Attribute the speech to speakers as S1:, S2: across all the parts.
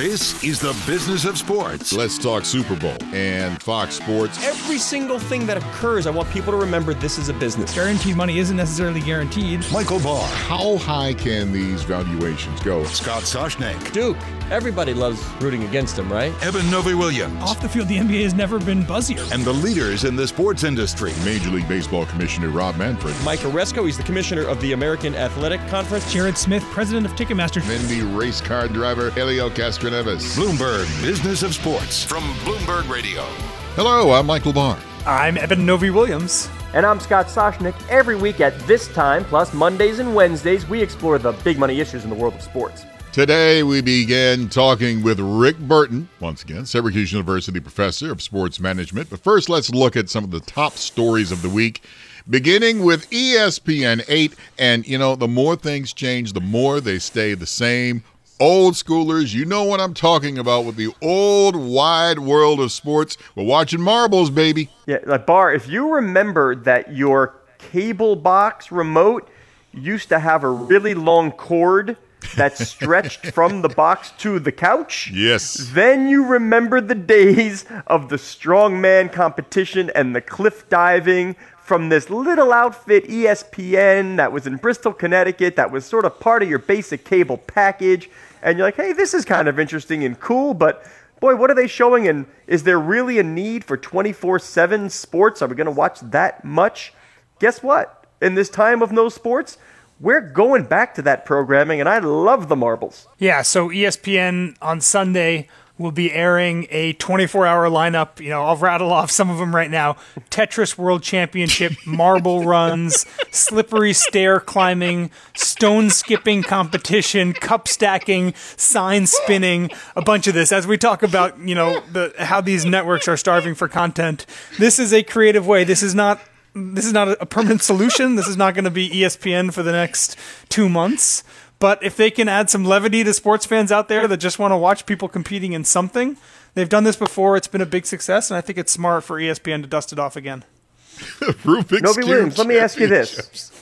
S1: This is the business of sports.
S2: Let's talk Super Bowl and Fox Sports.
S3: Every single thing that occurs, I want people to remember this is a business.
S4: Guaranteed money isn't necessarily guaranteed.
S1: Michael Barr,
S2: How high can these valuations go?
S1: Scott Soshnick,
S3: Duke, everybody loves rooting against him, right?
S1: Eben Novy Williams,
S4: Off the field, the NBA has never been buzzier.
S1: and the leaders in the sports industry.
S2: Major League Baseball Commissioner Rob Manfred.
S3: Mike Aresco, he's the commissioner of the American Athletic Conference.
S4: Jared Smith, president of Ticketmaster.
S2: Then the race car driver Helio Castroneves.
S1: Bloomberg Business of Sports from Bloomberg Radio.
S2: Hello, I'm Michael Barr.
S4: I'm Eben Novy Williams.
S5: And I'm Scott Soshnick. Every week at this time, plus Mondays and Wednesdays, we explore the big money issues in the world of sports.
S2: Today we begin talking with Rick Burton, once again, Syracuse University professor of sports management. But first, let's look at some of the top stories of the week, beginning with ESPN 8. And, you know, the more things change, the more they stay the same. Old schoolers, you know what I'm talking about with the old wide world of sports. We're watching marbles, baby.
S5: Yeah, like Barr, if you remember that your cable box remote used to have a really long cord that stretched from the box to the couch.
S2: Yes.
S5: Then you remember the days of the strongman competition and the cliff diving from this little outfit ESPN that was in Bristol, Connecticut, that was sort of part of your basic cable package. And you're like, hey, this is kind of interesting and cool, but boy, what are they showing? And is there really a need for 24 7 sports? Are we going to watch that much? Guess what? In this time of no sports, we're going back to that programming, and I love the marbles.
S4: Yeah, so ESPN on Sunday will be airing a 24 hour lineup. You know, I'll rattle off some of them right now Tetris World Championship, marble runs, slippery stair climbing, stone skipping competition, cup stacking, sign spinning, a bunch of this. As we talk about, you know, the, how these networks are starving for content, this is a creative way. This is not. This is not a permanent solution. This is not going to be ESPN for the next two months. But if they can add some levity to sports fans out there that just want to watch people competing in something, they've done this before. It's been a big success, and I think it's smart for ESPN to dust it off again.
S2: Rubik's
S5: Novy
S2: Cube
S5: Williams, let me ask you this.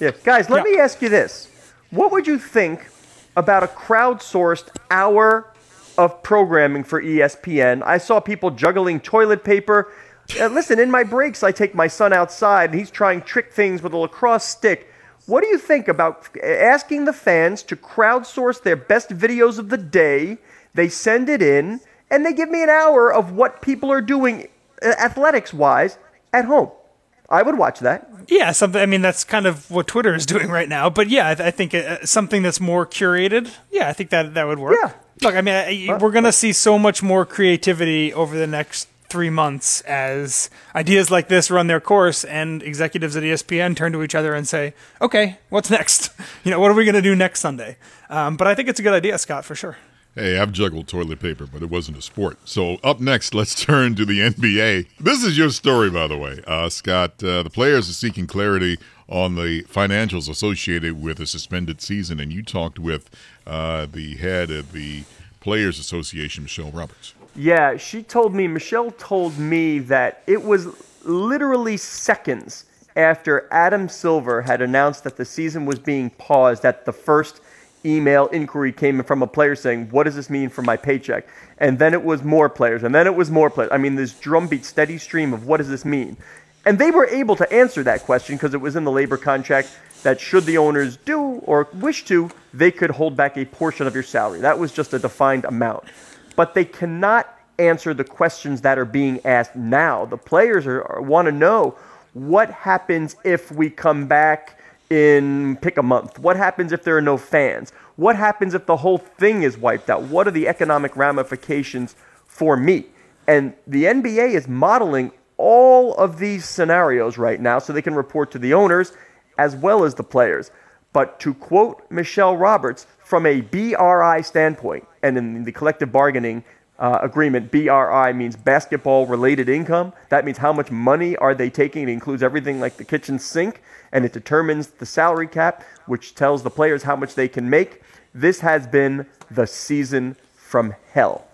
S5: Yeah, guys, let
S4: Yeah.
S5: me ask you this. What would you think about a crowdsourced hour of programming for ESPN? I saw people juggling toilet paper. Uh, listen, in my breaks, I take my son outside and he's trying trick things with a lacrosse stick. What do you think about asking the fans to crowdsource their best videos of the day? They send it in and they give me an hour of what people are doing athletics wise at home. I would watch that.
S4: Yeah, something. I mean, that's kind of what Twitter is doing right now. But yeah, I, th- I think uh, something that's more curated. Yeah, I think that that would work.
S5: Yeah.
S4: Look, I mean, I, we're gonna see so much more creativity over the next three months as ideas like this run their course, and executives at ESPN turn to each other and say, "Okay, what's next? You know, what are we gonna do next Sunday?" Um, but I think it's a good idea, Scott, for sure.
S2: Hey, I've juggled toilet paper, but it wasn't a sport. So up next, let's turn to the NBA. This is your story, by the way, uh, Scott. Uh, the players are seeking clarity on the financials associated with a suspended season, and you talked with uh, the head of the Players Association, Michelle Roberts.
S5: Yeah, she told me, Michelle told me that it was literally seconds after Adam Silver had announced that the season was being paused that the first email inquiry came from a player saying, What does this mean for my paycheck? And then it was more players, and then it was more players. I mean, this drumbeat steady stream of what does this mean? And they were able to answer that question because it was in the labor contract that should the owners do or wish to, they could hold back a portion of your salary. That was just a defined amount. But they cannot answer the questions that are being asked now. The players want to know what happens if we come back in pick a month? What happens if there are no fans? What happens if the whole thing is wiped out? What are the economic ramifications for me? And the NBA is modeling all of these scenarios right now so they can report to the owners as well as the players. But to quote Michelle Roberts, from a BRI standpoint, and in the collective bargaining uh, agreement, BRI means basketball related income. That means how much money are they taking. It includes everything like the kitchen sink, and it determines the salary cap, which tells the players how much they can make. This has been the season from hell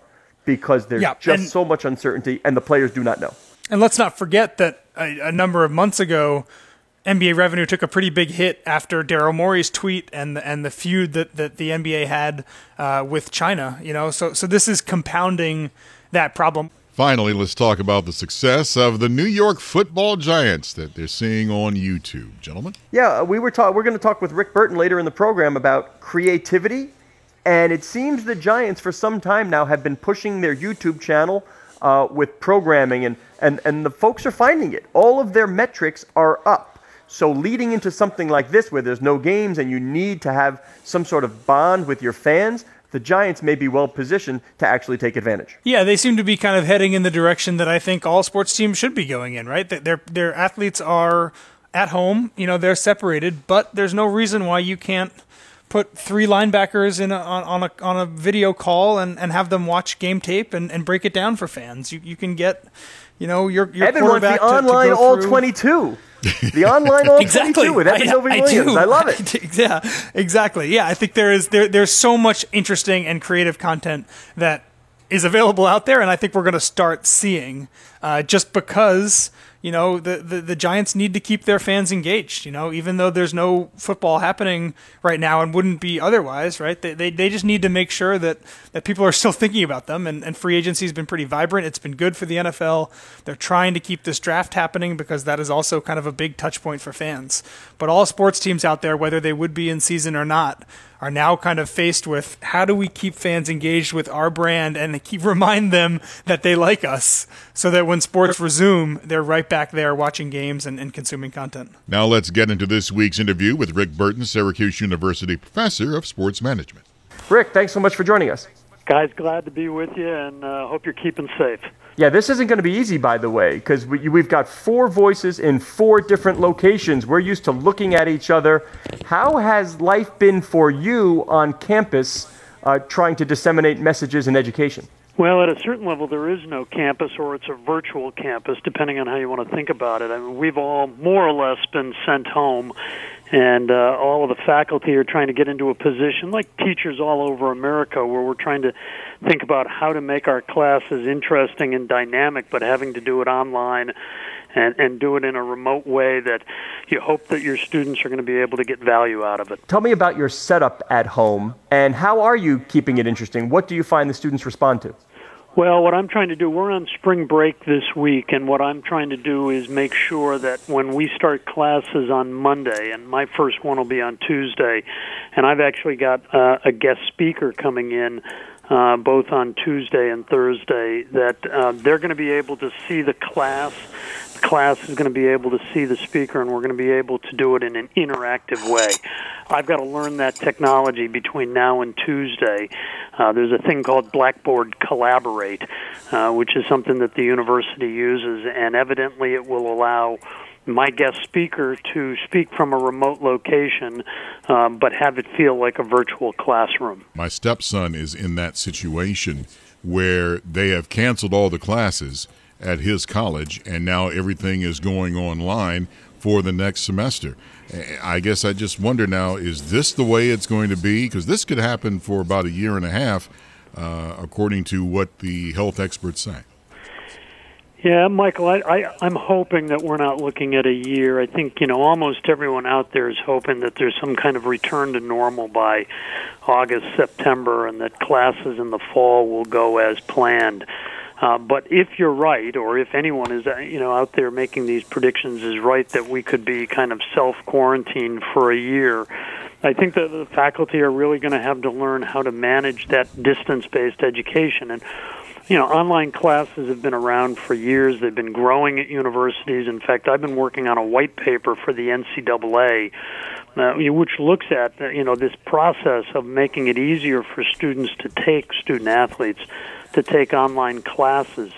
S5: because there's
S4: Yeah,
S5: just
S4: and-
S5: so much uncertainty, and the players do not know.
S4: And let's not forget that a, a number of months ago, NBA revenue took a pretty big hit after Daryl Morey's tweet and the, and the feud that, that the NBA had uh, with China. You know, so so this is compounding that problem.
S2: Finally, let's talk about the success of the New York Football Giants that they're seeing on YouTube, gentlemen.
S5: Yeah, we were talk- We're going to talk with Rick Burton later in the program about creativity, and it seems the Giants for some time now have been pushing their YouTube channel uh, with programming, and, and and the folks are finding it. All of their metrics are up. So leading into something like this, where there's no games and you need to have some sort of bond with your fans, the Giants may be well positioned to actually take advantage.
S4: Yeah, they seem to be kind of heading in the direction that I think all sports teams should be going in, right? Their their athletes are at home, you know, they're separated, but there's no reason why you can't put three linebackers in a, on, on a on a video call and, and have them watch game tape and, and break it down for fans. You you can get, you know, your your
S5: Eben wants the
S4: quarterback to- to
S5: online
S4: go
S5: all
S4: through-
S5: 22. The online all
S4: exactly
S5: 22 with Eben
S4: I,
S5: Sylvie
S4: I
S5: Williams.
S4: do.
S5: I love it.
S4: do. Yeah, exactly. Yeah, I think there is there there's so much interesting and creative content that is available out there, and I think we're going to start seeing uh, just because you know the, the the Giants need to keep their fans engaged. You know, even though there's no football happening right now and wouldn't be otherwise, right? They they, they just need to make sure that that people are still thinking about them. And, and free agency has been pretty vibrant. It's been good for the NFL. They're trying to keep this draft happening because that is also kind of a big touch point for fans. But all sports teams out there, whether they would be in season or not, are now kind of faced with how do we keep fans engaged with our brand and keep remind them that they like us so that when sports resume, they're right back there watching games and, and consuming content.
S2: Now let's get into this week's interview with Rick Burton, Syracuse University professor of sports management.
S5: Rick, thanks so much for joining us.
S6: Guys, glad to be with you and uh, hope you're keeping safe.
S5: Yeah, this isn't going to be easy, by the way, because we, we've got four voices in four different locations. We're used to looking at each other. How has life been for you on campus uh, trying to disseminate messages and education?
S6: Well, at a certain level, there is no campus, or it's a virtual campus, depending on how you want to think about it. I mean, we've all more or less been sent home, and uh, all of the faculty are trying to get into a position, like teachers all over America, where we're trying to think about how to make our classes interesting and dynamic, but having to do it online and, and do it in a remote way that you hope that your students are going to be able to get value out of it.
S5: Tell me about your setup at home and how are you keeping it interesting? What do you find the students respond to?
S6: Well, what I'm trying to do, we're on spring break this week, and what I'm trying to do is make sure that when we start classes on Monday, and my first one will be on Tuesday, and I've actually got uh, a guest speaker coming in uh, both on Tuesday and Thursday, that uh, they're going to be able to see the class. Class is going to be able to see the speaker, and we're going to be able to do it in an interactive way. I've got to learn that technology between now and Tuesday. Uh, there's a thing called Blackboard Collaborate, uh, which is something that the university uses, and evidently it will allow my guest speaker to speak from a remote location, um, but have it feel like a virtual classroom.
S2: My stepson is in that situation where they have canceled all the classes at his college and now everything is going online for the next semester. I guess I just wonder now is this the way it's going to be? Because this could happen for about a year and a half, uh, according to what the health experts say.
S6: Yeah, Michael, I, I, I'm hoping that we're not looking at a year. I think, you know, almost everyone out there is hoping that there's some kind of return to normal by August, September, and that classes in the fall will go as planned. Uh, but if you're right, or if anyone is, uh, you know, out there making these predictions is right that we could be kind of self quarantined for a year, I think that the faculty are really going to have to learn how to manage that distance based education. And you know, online classes have been around for years. They've been growing at universities. In fact, I've been working on a white paper for the NCAA, uh, which looks at uh, you know this process of making it easier for students to take student athletes to take online classes.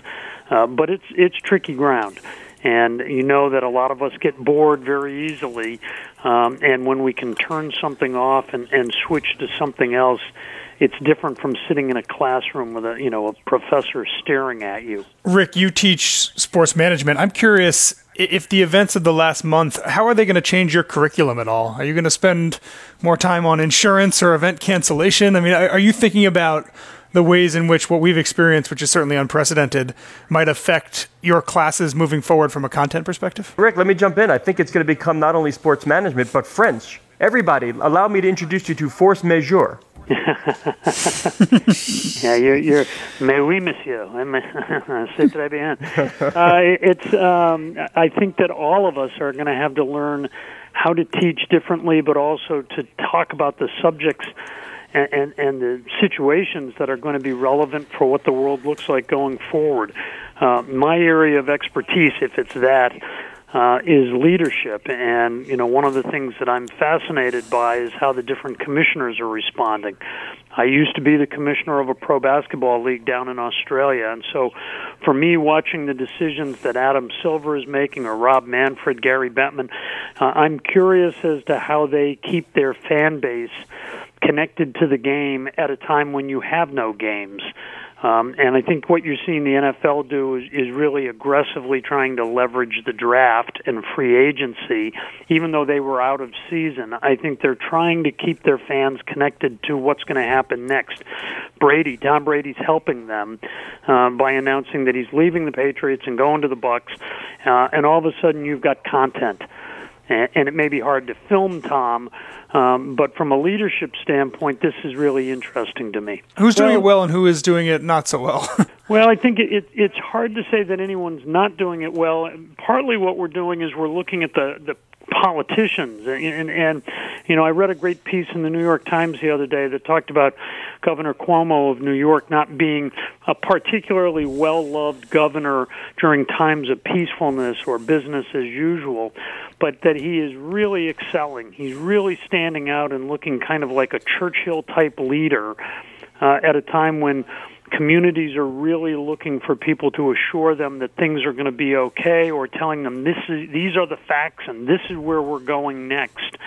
S6: Uh, but it's it's tricky ground. And you know that a lot of us get bored very easily, um, and when we can turn something off and, and switch to something else, it's different from sitting in a classroom with a you know a professor staring at you.
S4: Rick, you teach sports management. I'm curious if the events of the last month, how are they going to change your curriculum at all? Are you going to spend more time on insurance or event cancellation? I mean, are you thinking about the ways in which what we've experienced, which is certainly unprecedented, might affect your classes moving forward from a content perspective?
S5: Rick, let me jump in. I think it's going to become not only sports management, but French. Everybody, allow me to introduce you to force majeure.
S6: yeah, you're, you're, mais oui, monsieur. C'est très bien. Uh, it's, um, I think that all of us are going to have to learn how to teach differently, but also to talk about the subjects and, and, and the situations that are going to be relevant for what the world looks like going forward. Uh, my area of expertise, if it's that, uh, is leadership. And, you know, one of the things that I'm fascinated by is how the different commissioners are responding. I used to be the commissioner of a pro basketball league down in Australia. And so for me, watching the decisions that Adam Silver is making or Rob Manfred, Gary Bettman, uh, I'm curious as to how they keep their fan base connected to the game at a time when you have no games. Um, and I think what you're seeing the NFL do is, is really aggressively trying to leverage the draft and free agency, even though they were out of season. I think they're trying to keep their fans connected to what's going to happen next. Brady, Tom Brady's helping them uh, by announcing that he's leaving the Patriots and going to the Bucks, uh, and all of a sudden you've got content and, it may be hard to film Tom, um, but from a leadership standpoint, this is really interesting to me.
S4: Who's doing well, it well and who is doing it not so well?
S6: well, I think it, it, it's hard to say that anyone's not doing it well. Partly what we're doing is we're looking at the, the politicians. And, and you know I read a great piece in the New York Times the other day that talked about Governor Cuomo of New York not being a particularly well-loved governor during times of peacefulness or business as usual but that he is really excelling. He's really standing out and looking kind of like a Churchill type leader uh, at a time when communities are really looking for people to assure them that things are going to be okay or telling them this is these are the facts and this is where we're going next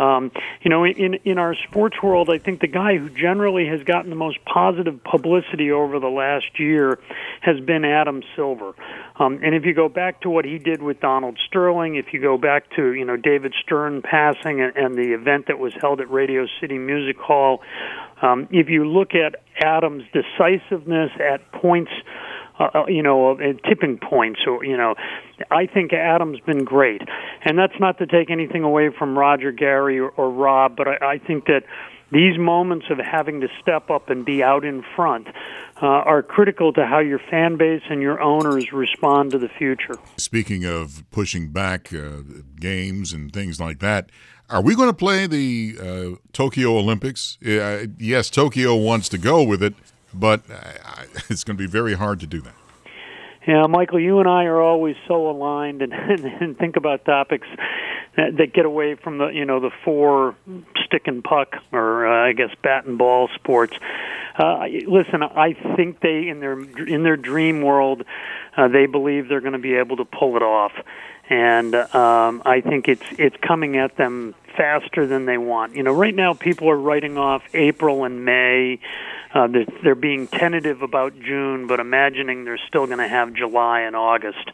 S6: um, you know, in in our sports world, I think the guy who generally has gotten the most positive publicity over the last year has been Adam Silver. Um, and if you go back to what he did with Donald Sterling, if you go back to you know David Stern passing and, and the event that was held at Radio City Music Hall, um, if you look at Adam's decisiveness at points uh, uh, you know, uh, tipping points. You know, I think Adam's been great, and that's not to take anything away from Roger, Gary, or, or Rob, but I, I think that these moments of having to step up and be out in front uh, are critical to how your fan base and your owners respond to the future.
S2: Speaking of pushing back uh, games and things like that, are we going to play the uh, Tokyo Olympics? Yes, Tokyo wants to go with it, but I, it's going to be very hard to do that.
S6: Yeah, Michael, you and I are always so aligned and, and, and think about topics that, that get away from the you know the four stick and puck or uh, I guess bat and ball sports. Uh, listen, I think they in their in their dream world, uh, they believe they're going to be able to pull it off, and um, I think it's it's coming at them faster than they want. You know, right now people are writing off April and May. Uh, they're, they're being tentative about June, but imagining they're still going to have July and August.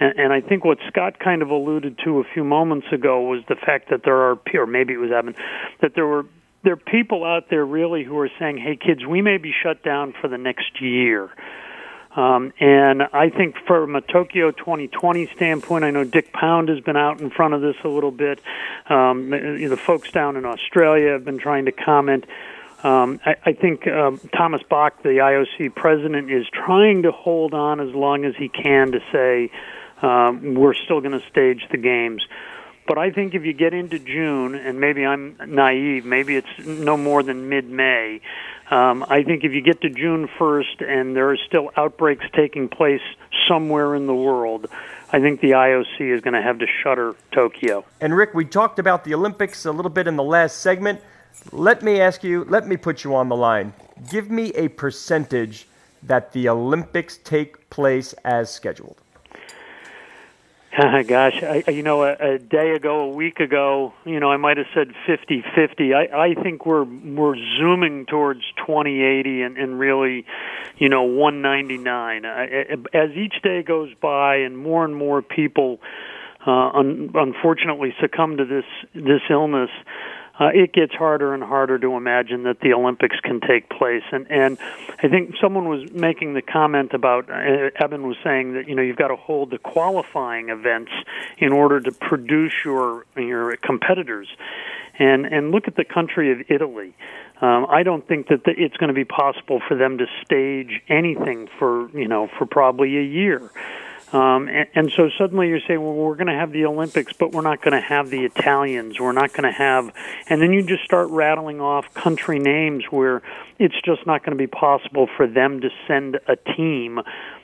S6: And, and I think what Scott kind of alluded to a few moments ago was the fact that there are, or maybe it was Eben, that there were there are people out there really who are saying, "Hey, kids, we may be shut down for the next year." Um, and I think from a Tokyo 2020 standpoint, I know Dick Pound has been out in front of this a little bit. Um, the folks down in Australia have been trying to comment. Um, I, I think um, Thomas Bach, the IOC president, is trying to hold on as long as he can to say um, we're still going to stage the games. But I think if you get into June, and maybe I'm naive, maybe it's no more than mid-May. Um, I think if you get to June 1st and there are still outbreaks taking place somewhere in the world, I think the IOC is going to have to shutter Tokyo.
S5: And Rick, we talked about the Olympics a little bit in the last segment. Let me ask you, let me put you on the line. Give me a percentage that the Olympics take place as scheduled.
S6: Gosh, I, you know, a, a day ago, a week ago, you know, I might have said 50-50. I, I think we're we're zooming towards 2080 and, and really, you know, 199. As each day goes by, and more and more people, uh, un, unfortunately, succumb to this this illness uh, it gets harder and harder to imagine that the Olympics can take place. And and I think someone was making the comment about uh, Eben was saying that you know you've got to hold the qualifying events in order to produce your your competitors. And and look at the country of Italy. Um, I don't think that the, it's going to be possible for them to stage anything for you know for probably a year. Um, and, and so suddenly you're saying, well, we're going to have the Olympics, but we're not going to have the Italians. We're not going to have, and then you just start rattling off country names where it's just not going to be possible for them to send a team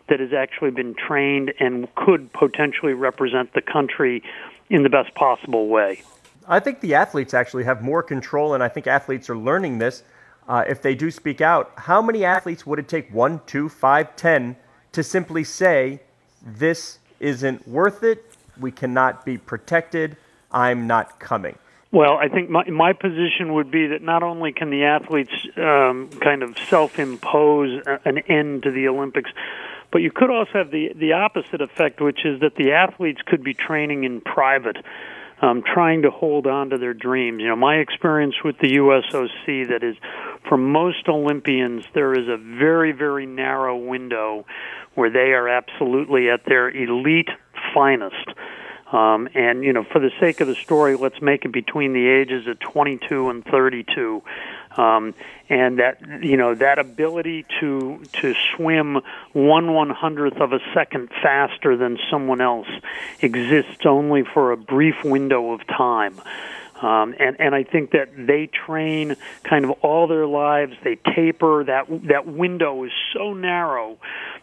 S6: that has actually been trained and could potentially represent the country in the best possible way.
S5: I think the athletes actually have more control, and I think athletes are learning this. Uh, if they do speak out, how many athletes would it take one, two, five, ten to simply say, this isn't worth it. We cannot be protected. I'm not coming.
S6: Well, I think my my position would be that not only can the athletes um, kind of self-impose an end to the Olympics, but you could also have the the opposite effect, which is that the athletes could be training in private, um, trying to hold on to their dreams. You know, my experience with the USOC that is, for most Olympians, there is a very very narrow window where they are absolutely at their elite finest. Um, and you know, for the sake of the story, let's make it between the ages of 22 and 32. Um, and that you know that ability to to swim one one hundredth of a second faster than someone else exists only for a brief window of time. Um, and and I think that they train kind of all their lives. They taper that that window is so narrow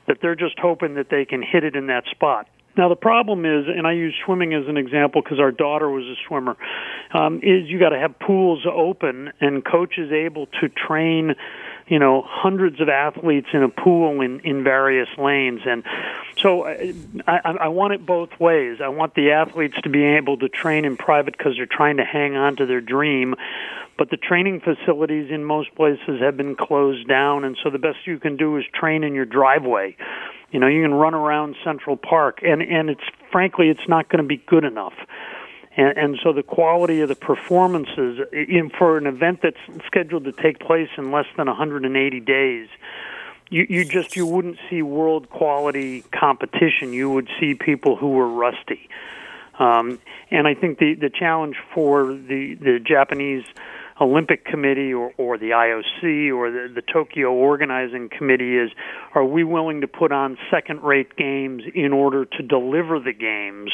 S6: that they're just hoping that they can hit it in that spot. Now the problem is, and I use swimming as an example because our daughter was a swimmer, um, is you got to have pools open and coaches able to train, you know, hundreds of athletes in a pool in in various lanes, and so I, I, I want it both ways. I want the athletes to be able to train in private because they're trying to hang on to their dream, but the training facilities in most places have been closed down, and so the best you can do is train in your driveway you know, you can run around Central Park, and and it's frankly, it's not going to be good enough. And, and so the quality of the performances in, for an event that's scheduled to take place in less than 180 days, you, you just you wouldn't see world quality competition. You would see people who were rusty. Um, and I think the the challenge for the the Japanese Olympic Committee or, or the IOC or the, the Tokyo Organizing Committee is are we willing to put on second rate games in order to deliver the games?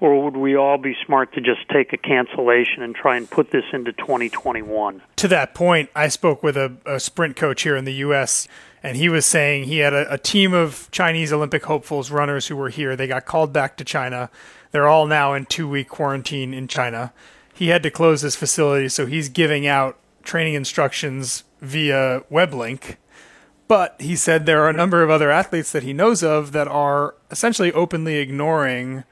S6: Or would we all be smart to just take a cancellation and try and put this into 2021?
S4: To that point, I spoke with a, a sprint coach here in the U.S., and he was saying he had a, a team of Chinese Olympic hopefuls runners who were here. They got called back to China. They're all now in two week quarantine in China he had to close his facility, so he's giving out training instructions via web link. But he said there are a number of other athletes that he knows of that are essentially openly ignoring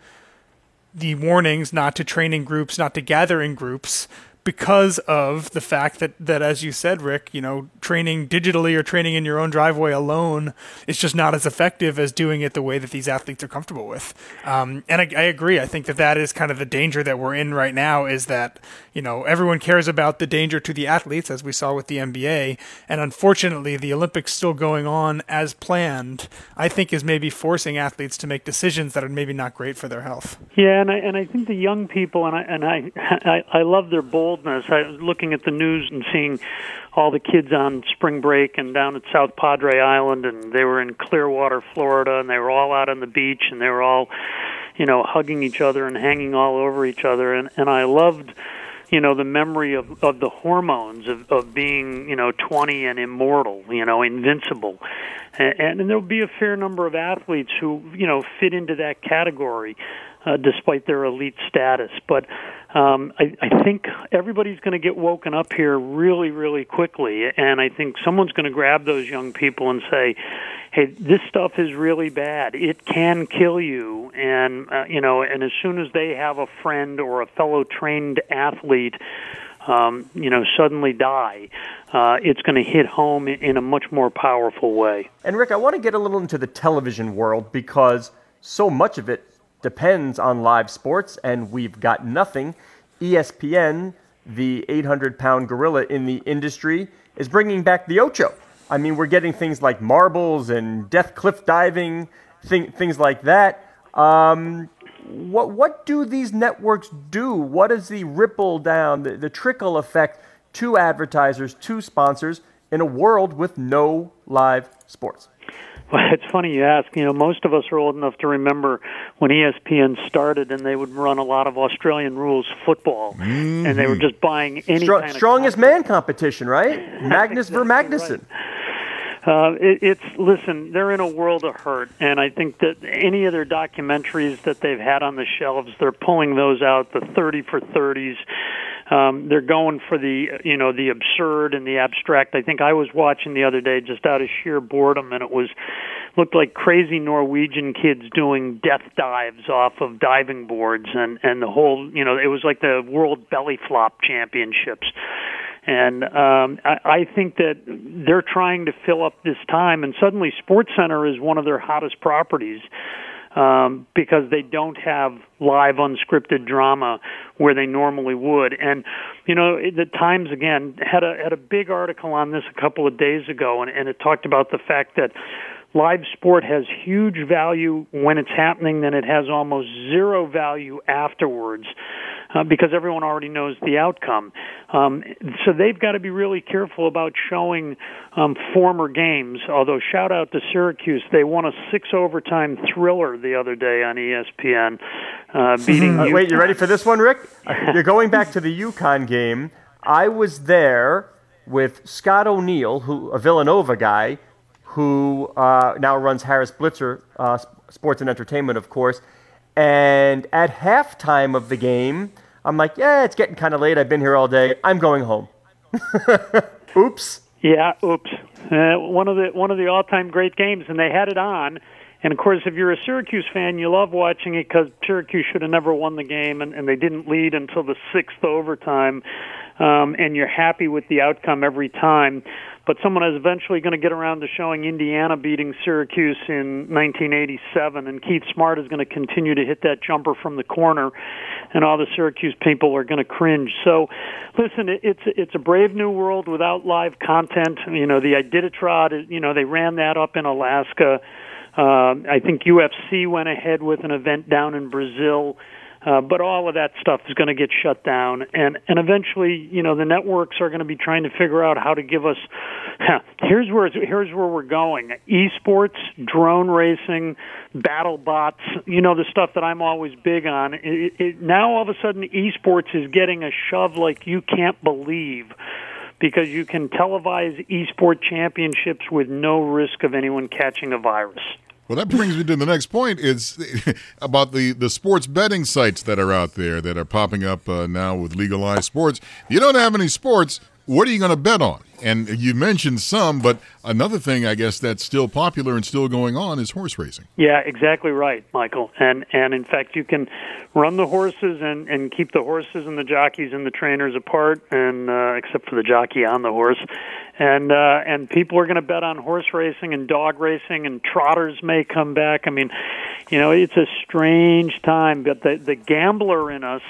S4: the warnings not to train in groups, not to gather in groups, because of the fact that, that, as you said, Rick, you know, training digitally or training in your own driveway alone is just not as effective as doing it the way that these athletes are comfortable with. Um, and I, I, agree. I think that that is kind of the danger that we're in right now is that, you know, everyone cares about the danger to the athletes, as we saw with the NBA. And unfortunately, the Olympics still going on as planned, I think is maybe forcing athletes to make decisions that are maybe not great for their health.
S6: Yeah, and I, and I think the young people, and I, and I, I, I love their bold boldness. I was looking at the news and seeing all the kids on spring break and down at South Padre Island, and they were in Clearwater, Florida, and they were all out on the beach, and they were all, you know, hugging each other and hanging all over each other, and and I loved you know the memory of of the hormones of of being you know 20 and immortal you know invincible and, and there'll be a fair number of athletes who you know fit into that category uh, despite their elite status. But um, I, I think everybody's going to get woken up here really, really quickly, and I think someone's going to grab those young people and say, "Hey, this stuff is really bad. It can kill you." And uh, you know, and as soon as they have a friend or a fellow trained athlete um, you know, suddenly die, uh, it's going to hit home in a much more powerful way.
S5: And Rick, I want to get a little into the television world because so much of it depends on live sports, and we've got nothing. ESPN, the 800 pound gorilla in the industry, is bringing back the Ocho. I mean, we're getting things like marbles and death cliff diving, thing, things like that. Um, what, what do these networks do? What is the ripple down, the, the trickle effect to advertisers, to sponsors in a world with no live sports?
S6: Well, it's funny you ask. You know, most of us are old enough to remember when ESPN started, and they would run a lot of Australian rules football, mm-hmm. and they were just buying any
S5: Strong,
S6: kind of
S5: strongest man competition, right? Magnus
S6: exactly
S5: Magnuson.
S6: Right. Uh, it, it's listen. They're in a world of hurt, and I think that any of their documentaries that they've had on the shelves, they're pulling those out. The thirty for thirties. Um, they're going for the you know the absurd and the abstract. I think I was watching the other day just out of sheer boredom, and it was looked like crazy Norwegian kids doing death dives off of diving boards, and and the whole you know it was like the World Belly Flop Championships. And um, I, I think that they're trying to fill up this time, and suddenly Sports Center is one of their hottest properties um, because they don't have live unscripted drama where they normally would. And you know, the Times again had a had a big article on this a couple of days ago, and, and it talked about the fact that live sport has huge value when it's happening, then it has almost zero value afterwards uh, because everyone already knows the outcome. Um, so they've got to be really careful about showing um, former games. Although shout out to Syracuse, they won a six overtime thriller the other day on ESPN, uh, beating.
S5: uh, wait, you ready for this one, Rick? You're going back to the UConn game. I was there with Scott O'Neill, who a Villanova guy, who uh, now runs Harris Blitzer uh, Sports and Entertainment, of course and at halftime of the game, I'm like, yeah, it's getting kind of late. I've been here all day. I'm going home. oops.
S6: Yeah, oops. Uh, one of the one of the all-time great games, and they had it on. And of course, if you're a Syracuse fan, you love watching it because Syracuse should have never won the game, and, and they didn't lead until the sixth overtime. Um, and you're happy with the outcome every time but someone is eventually going to get around to showing Indiana beating Syracuse in 1987, and Keith Smart is going to continue to hit that jumper from the corner, and all the Syracuse people are going to cringe. So, listen, it's it's a brave new world without live content. You know, the Iditarod, you know, they ran that up in Alaska. Uh, I think UFC went ahead with an event down in Brazil. Uh, but all of that stuff is going to get shut down, and and eventually, you know, the networks are going to be trying to figure out how to give us. Here's where here's where we're going: esports, drone racing, battle bots. You know, the stuff that I'm always big on. It, it, now all of a sudden, esports is getting a shove like you can't believe because you can televise esport championships with no risk of anyone catching a virus.
S2: Well, that brings me to the next point. Is about the, the sports betting sites that are out there that are popping up uh, now with legalized sports. You don't have any sports, what are you going to bet on? And you mentioned some, but another thing I guess that's still popular and still going on is horse racing.
S6: Yeah, exactly right, Michael. And and in fact, you can run the horses and and keep the horses and the jockeys and the trainers apart, and uh, except for the jockey on the horse. And uh, and people are going to bet on horse racing and dog racing, and trotters may come back. I mean, you know, it's a strange time, but the the gambler in us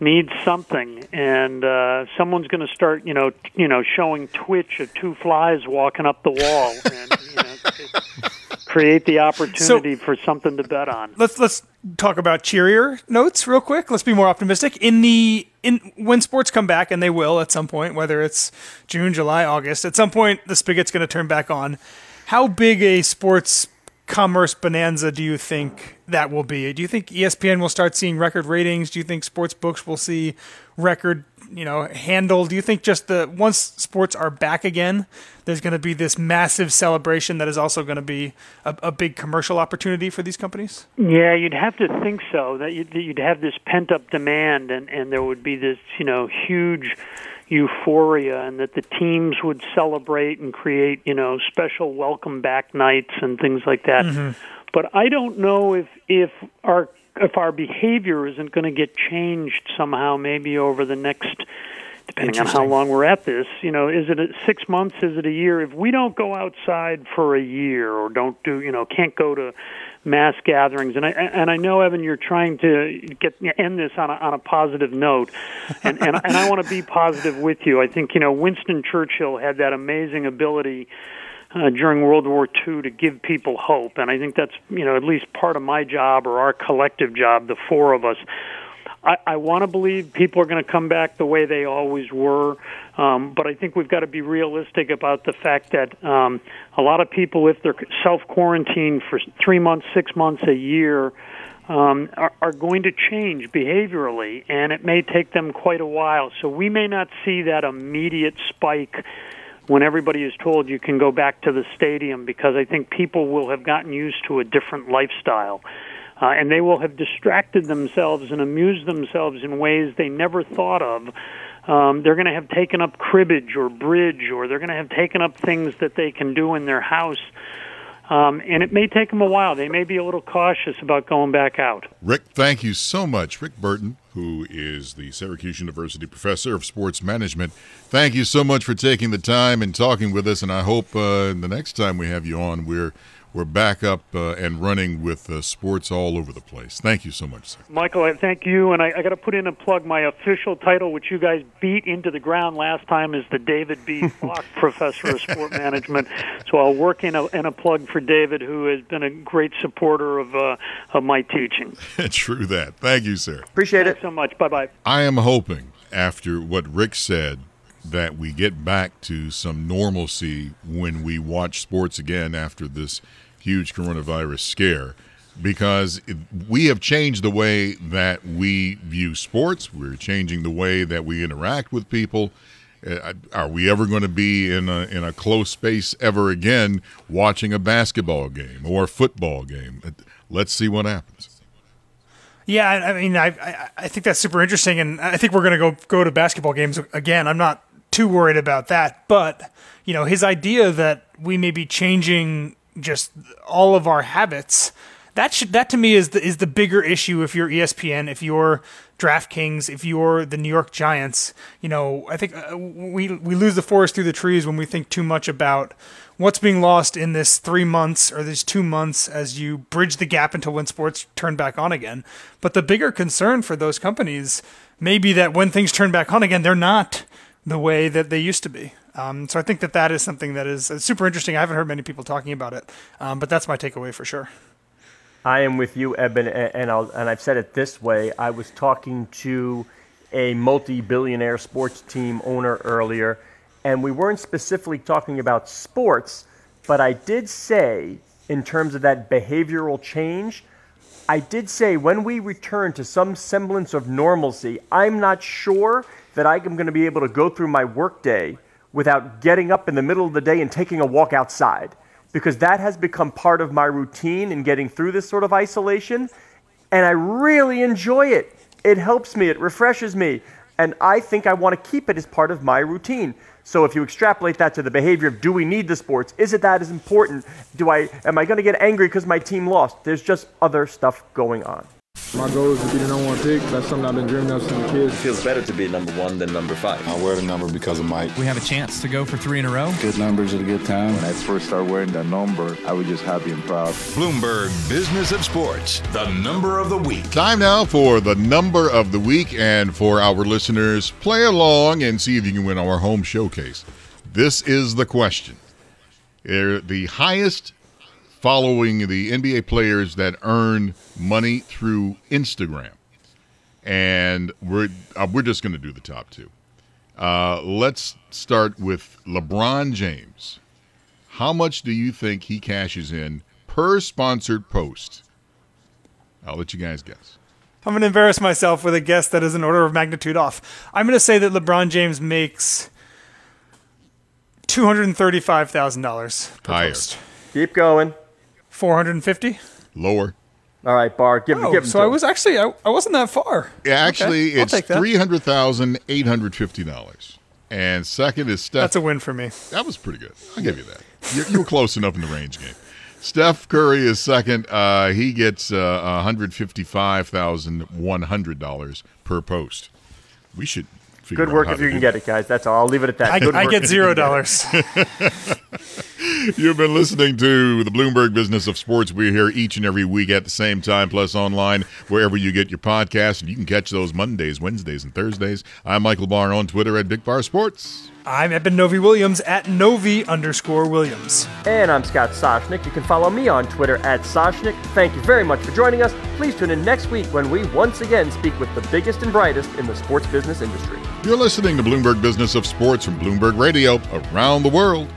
S6: needs something, and uh, someone's going to start, you know, you know, showing Twitch of two flies walking up the wall, and you know, create the opportunity so, for something to bet on.
S4: Let's let's talk about cheerier notes real quick. Let's be more optimistic. In the in when sports come back, and they will at some point, whether it's June, July, August, at some point the spigot's going to turn back on. How big a sports commerce bonanza do you think that will be? Do you think ESPN will start seeing record ratings? Do you think sports books will see record, you know, handle? Do you think just the once sports are back again, there's going to be this massive celebration that is also going to be a, a, big commercial opportunity for these companies?
S6: Yeah, you'd have to think so. That you'd, you'd have this pent up demand, and and there would be this, you know, huge euphoria and that the teams would celebrate and create, you know, special welcome back nights and things like that. Mm-hmm. But I don't know if if our if our behavior isn't going to get changed somehow maybe over the next depending on how long we're at this. You know, is it a six months? Is it a year? If we don't go outside for a year or don't do, you know, can't go to mass gatherings, and I and I know Eben, you're trying to get end this on a, on a positive note, and and, and I want to be positive with you. I think you know Winston Churchill had that amazing ability. Uh, during World War II to give people hope, and I think that's you know at least part of my job or our collective job, the four of us, I, I want to believe people are going to come back the way they always were, um, but I think we've got to be realistic about the fact that um, a lot of people, if they're self quarantined for three months, six months, a year, um, are, are going to change behaviorally, and it may take them quite a while. So we may not see that immediate spike when everybody is told you can go back to the stadium because I think people will have gotten used to a different lifestyle uh, and they will have distracted themselves and amused themselves in ways they never thought of. Um, they're going to have taken up cribbage or bridge, or they're going to have taken up things that they can do in their house. Um, and it may take them a while. They may be a little cautious about going back out.
S2: Rick, thank you so much. Rick Burton, who is the Syracuse University professor of sports management, thank you so much for taking the time and talking with us. And I hope uh, the next time we have you on, we're we're back up uh, and running with uh, sports all over the place. Thank you so much, sir.
S6: Michael, I thank you. And I, I got to put in a plug. My official title, which you guys beat into the ground last time, is the David B. Falk Professor of Sport Management. So I'll work in a, in a plug for David, who has been a great supporter of, uh, of my teaching.
S2: True that. Thank you, sir.
S5: Appreciate
S6: Thanks
S5: it.
S6: so much. Bye bye.
S2: I am hoping, after what Rick said, that we get back to some normalcy when we watch sports again after this huge coronavirus scare because we have changed the way that we view sports. We're changing the way that we interact with people. Uh, are we ever going to be in a in a close space ever again watching a basketball game or a football game? Let's see what happens.
S4: Yeah, I mean, I I, I think that's super interesting, and I think we're going to go go to basketball games again. I'm not too worried about that, but you know, his idea that we may be changing just all of our habits. That should that to me is the is the bigger issue if you're ESPN, if you're DraftKings, if you're the New York Giants. You know, I think uh, we we lose the forest through the trees when we think too much about what's being lost in this three months or these two months as you bridge the gap until when sports turn back on again. But the bigger concern for those companies may be that when things turn back on again, they're not the way that they used to be. Um, so I think that that is something that is super interesting. I haven't heard many people talking about it, um, but that's my takeaway for sure.
S5: I am with you, Eben, and, I'll, and I've said it this way. I was talking to a multi-billionaire sports team owner earlier, and we weren't specifically talking about sports, but I did say, in terms of that behavioral change, I did say when we return to some semblance of normalcy, I'm not sure that I'm going to be able to go through my workday without getting up in the middle of the day and taking a walk outside because that has become part of my routine in getting through this sort of isolation. And I really enjoy it. It helps me, it refreshes me. And I think I want to keep it as part of my routine. So if you extrapolate that to the behavior of do we need the sports? Is it that as important? Do I am I going to get angry because my team lost? There's just other stuff going on.
S7: My goal is to be the number one pick. That's something I've been dreaming of since a kid. It
S8: feels better to be number one than number five.
S9: I wear the number because of Mike.
S10: We have a chance to go for three in a row.
S11: Good numbers at a good time. When I first started wearing that number, I was just happy and proud.
S1: Bloomberg Business of Sports, the number of the week.
S2: Time now for the number of the week, and for our listeners, play along and see if you can win our home showcase. This is the question. The highest following the NBA players that earn money through Instagram. And we're uh, we're just going to do the top two. Uh, let's start with LeBron James. How much do you think he cashes in per sponsored post? I'll let you guys guess.
S4: I'm going to embarrass myself with a guess that is an order of magnitude off. I'm going to say that LeBron James makes two hundred and thirty-five thousand dollars per
S2: Higher.
S4: post.
S5: Keep going.
S4: 450
S2: Lower.
S5: All right, Barr, give,
S4: oh,
S5: give him
S4: so
S5: to
S4: I
S5: him.
S4: was actually I, I wasn't that far
S2: Yeah, actually,
S4: Okay,
S2: it's
S4: take that.
S2: three hundred thousand eight hundred fifty dollars. And second is Steph.
S4: that's a win for me
S2: That was pretty good. I'll give you that. You, you were close enough in the range game. Steph Curry is second. Uh, he gets uh, one hundred fifty-five thousand one hundred dollars per post. We should figure
S5: Good work
S2: out
S5: if you can
S2: do
S5: get it, guys. That's all. I'll leave it at that.
S4: I,
S5: Good
S4: I get zero
S5: can get it.
S4: dollars.
S2: You've been listening to the Bloomberg Business of Sports. We're here each and every week at the same time, plus online, wherever you get your podcasts. And you can catch those Mondays, Wednesdays, and Thursdays. I'm Michael Barr on Twitter at Big Bar Sports.
S4: I'm Eben Novy Williams at Novy underscore Williams.
S5: And I'm Scott Soshnick. You can follow me on Twitter at Soshnick. Thank you very much for joining us. Please tune in next week when we once again speak with the biggest and brightest in the sports business industry.
S2: You're listening to Bloomberg Business of Sports from Bloomberg Radio around the world.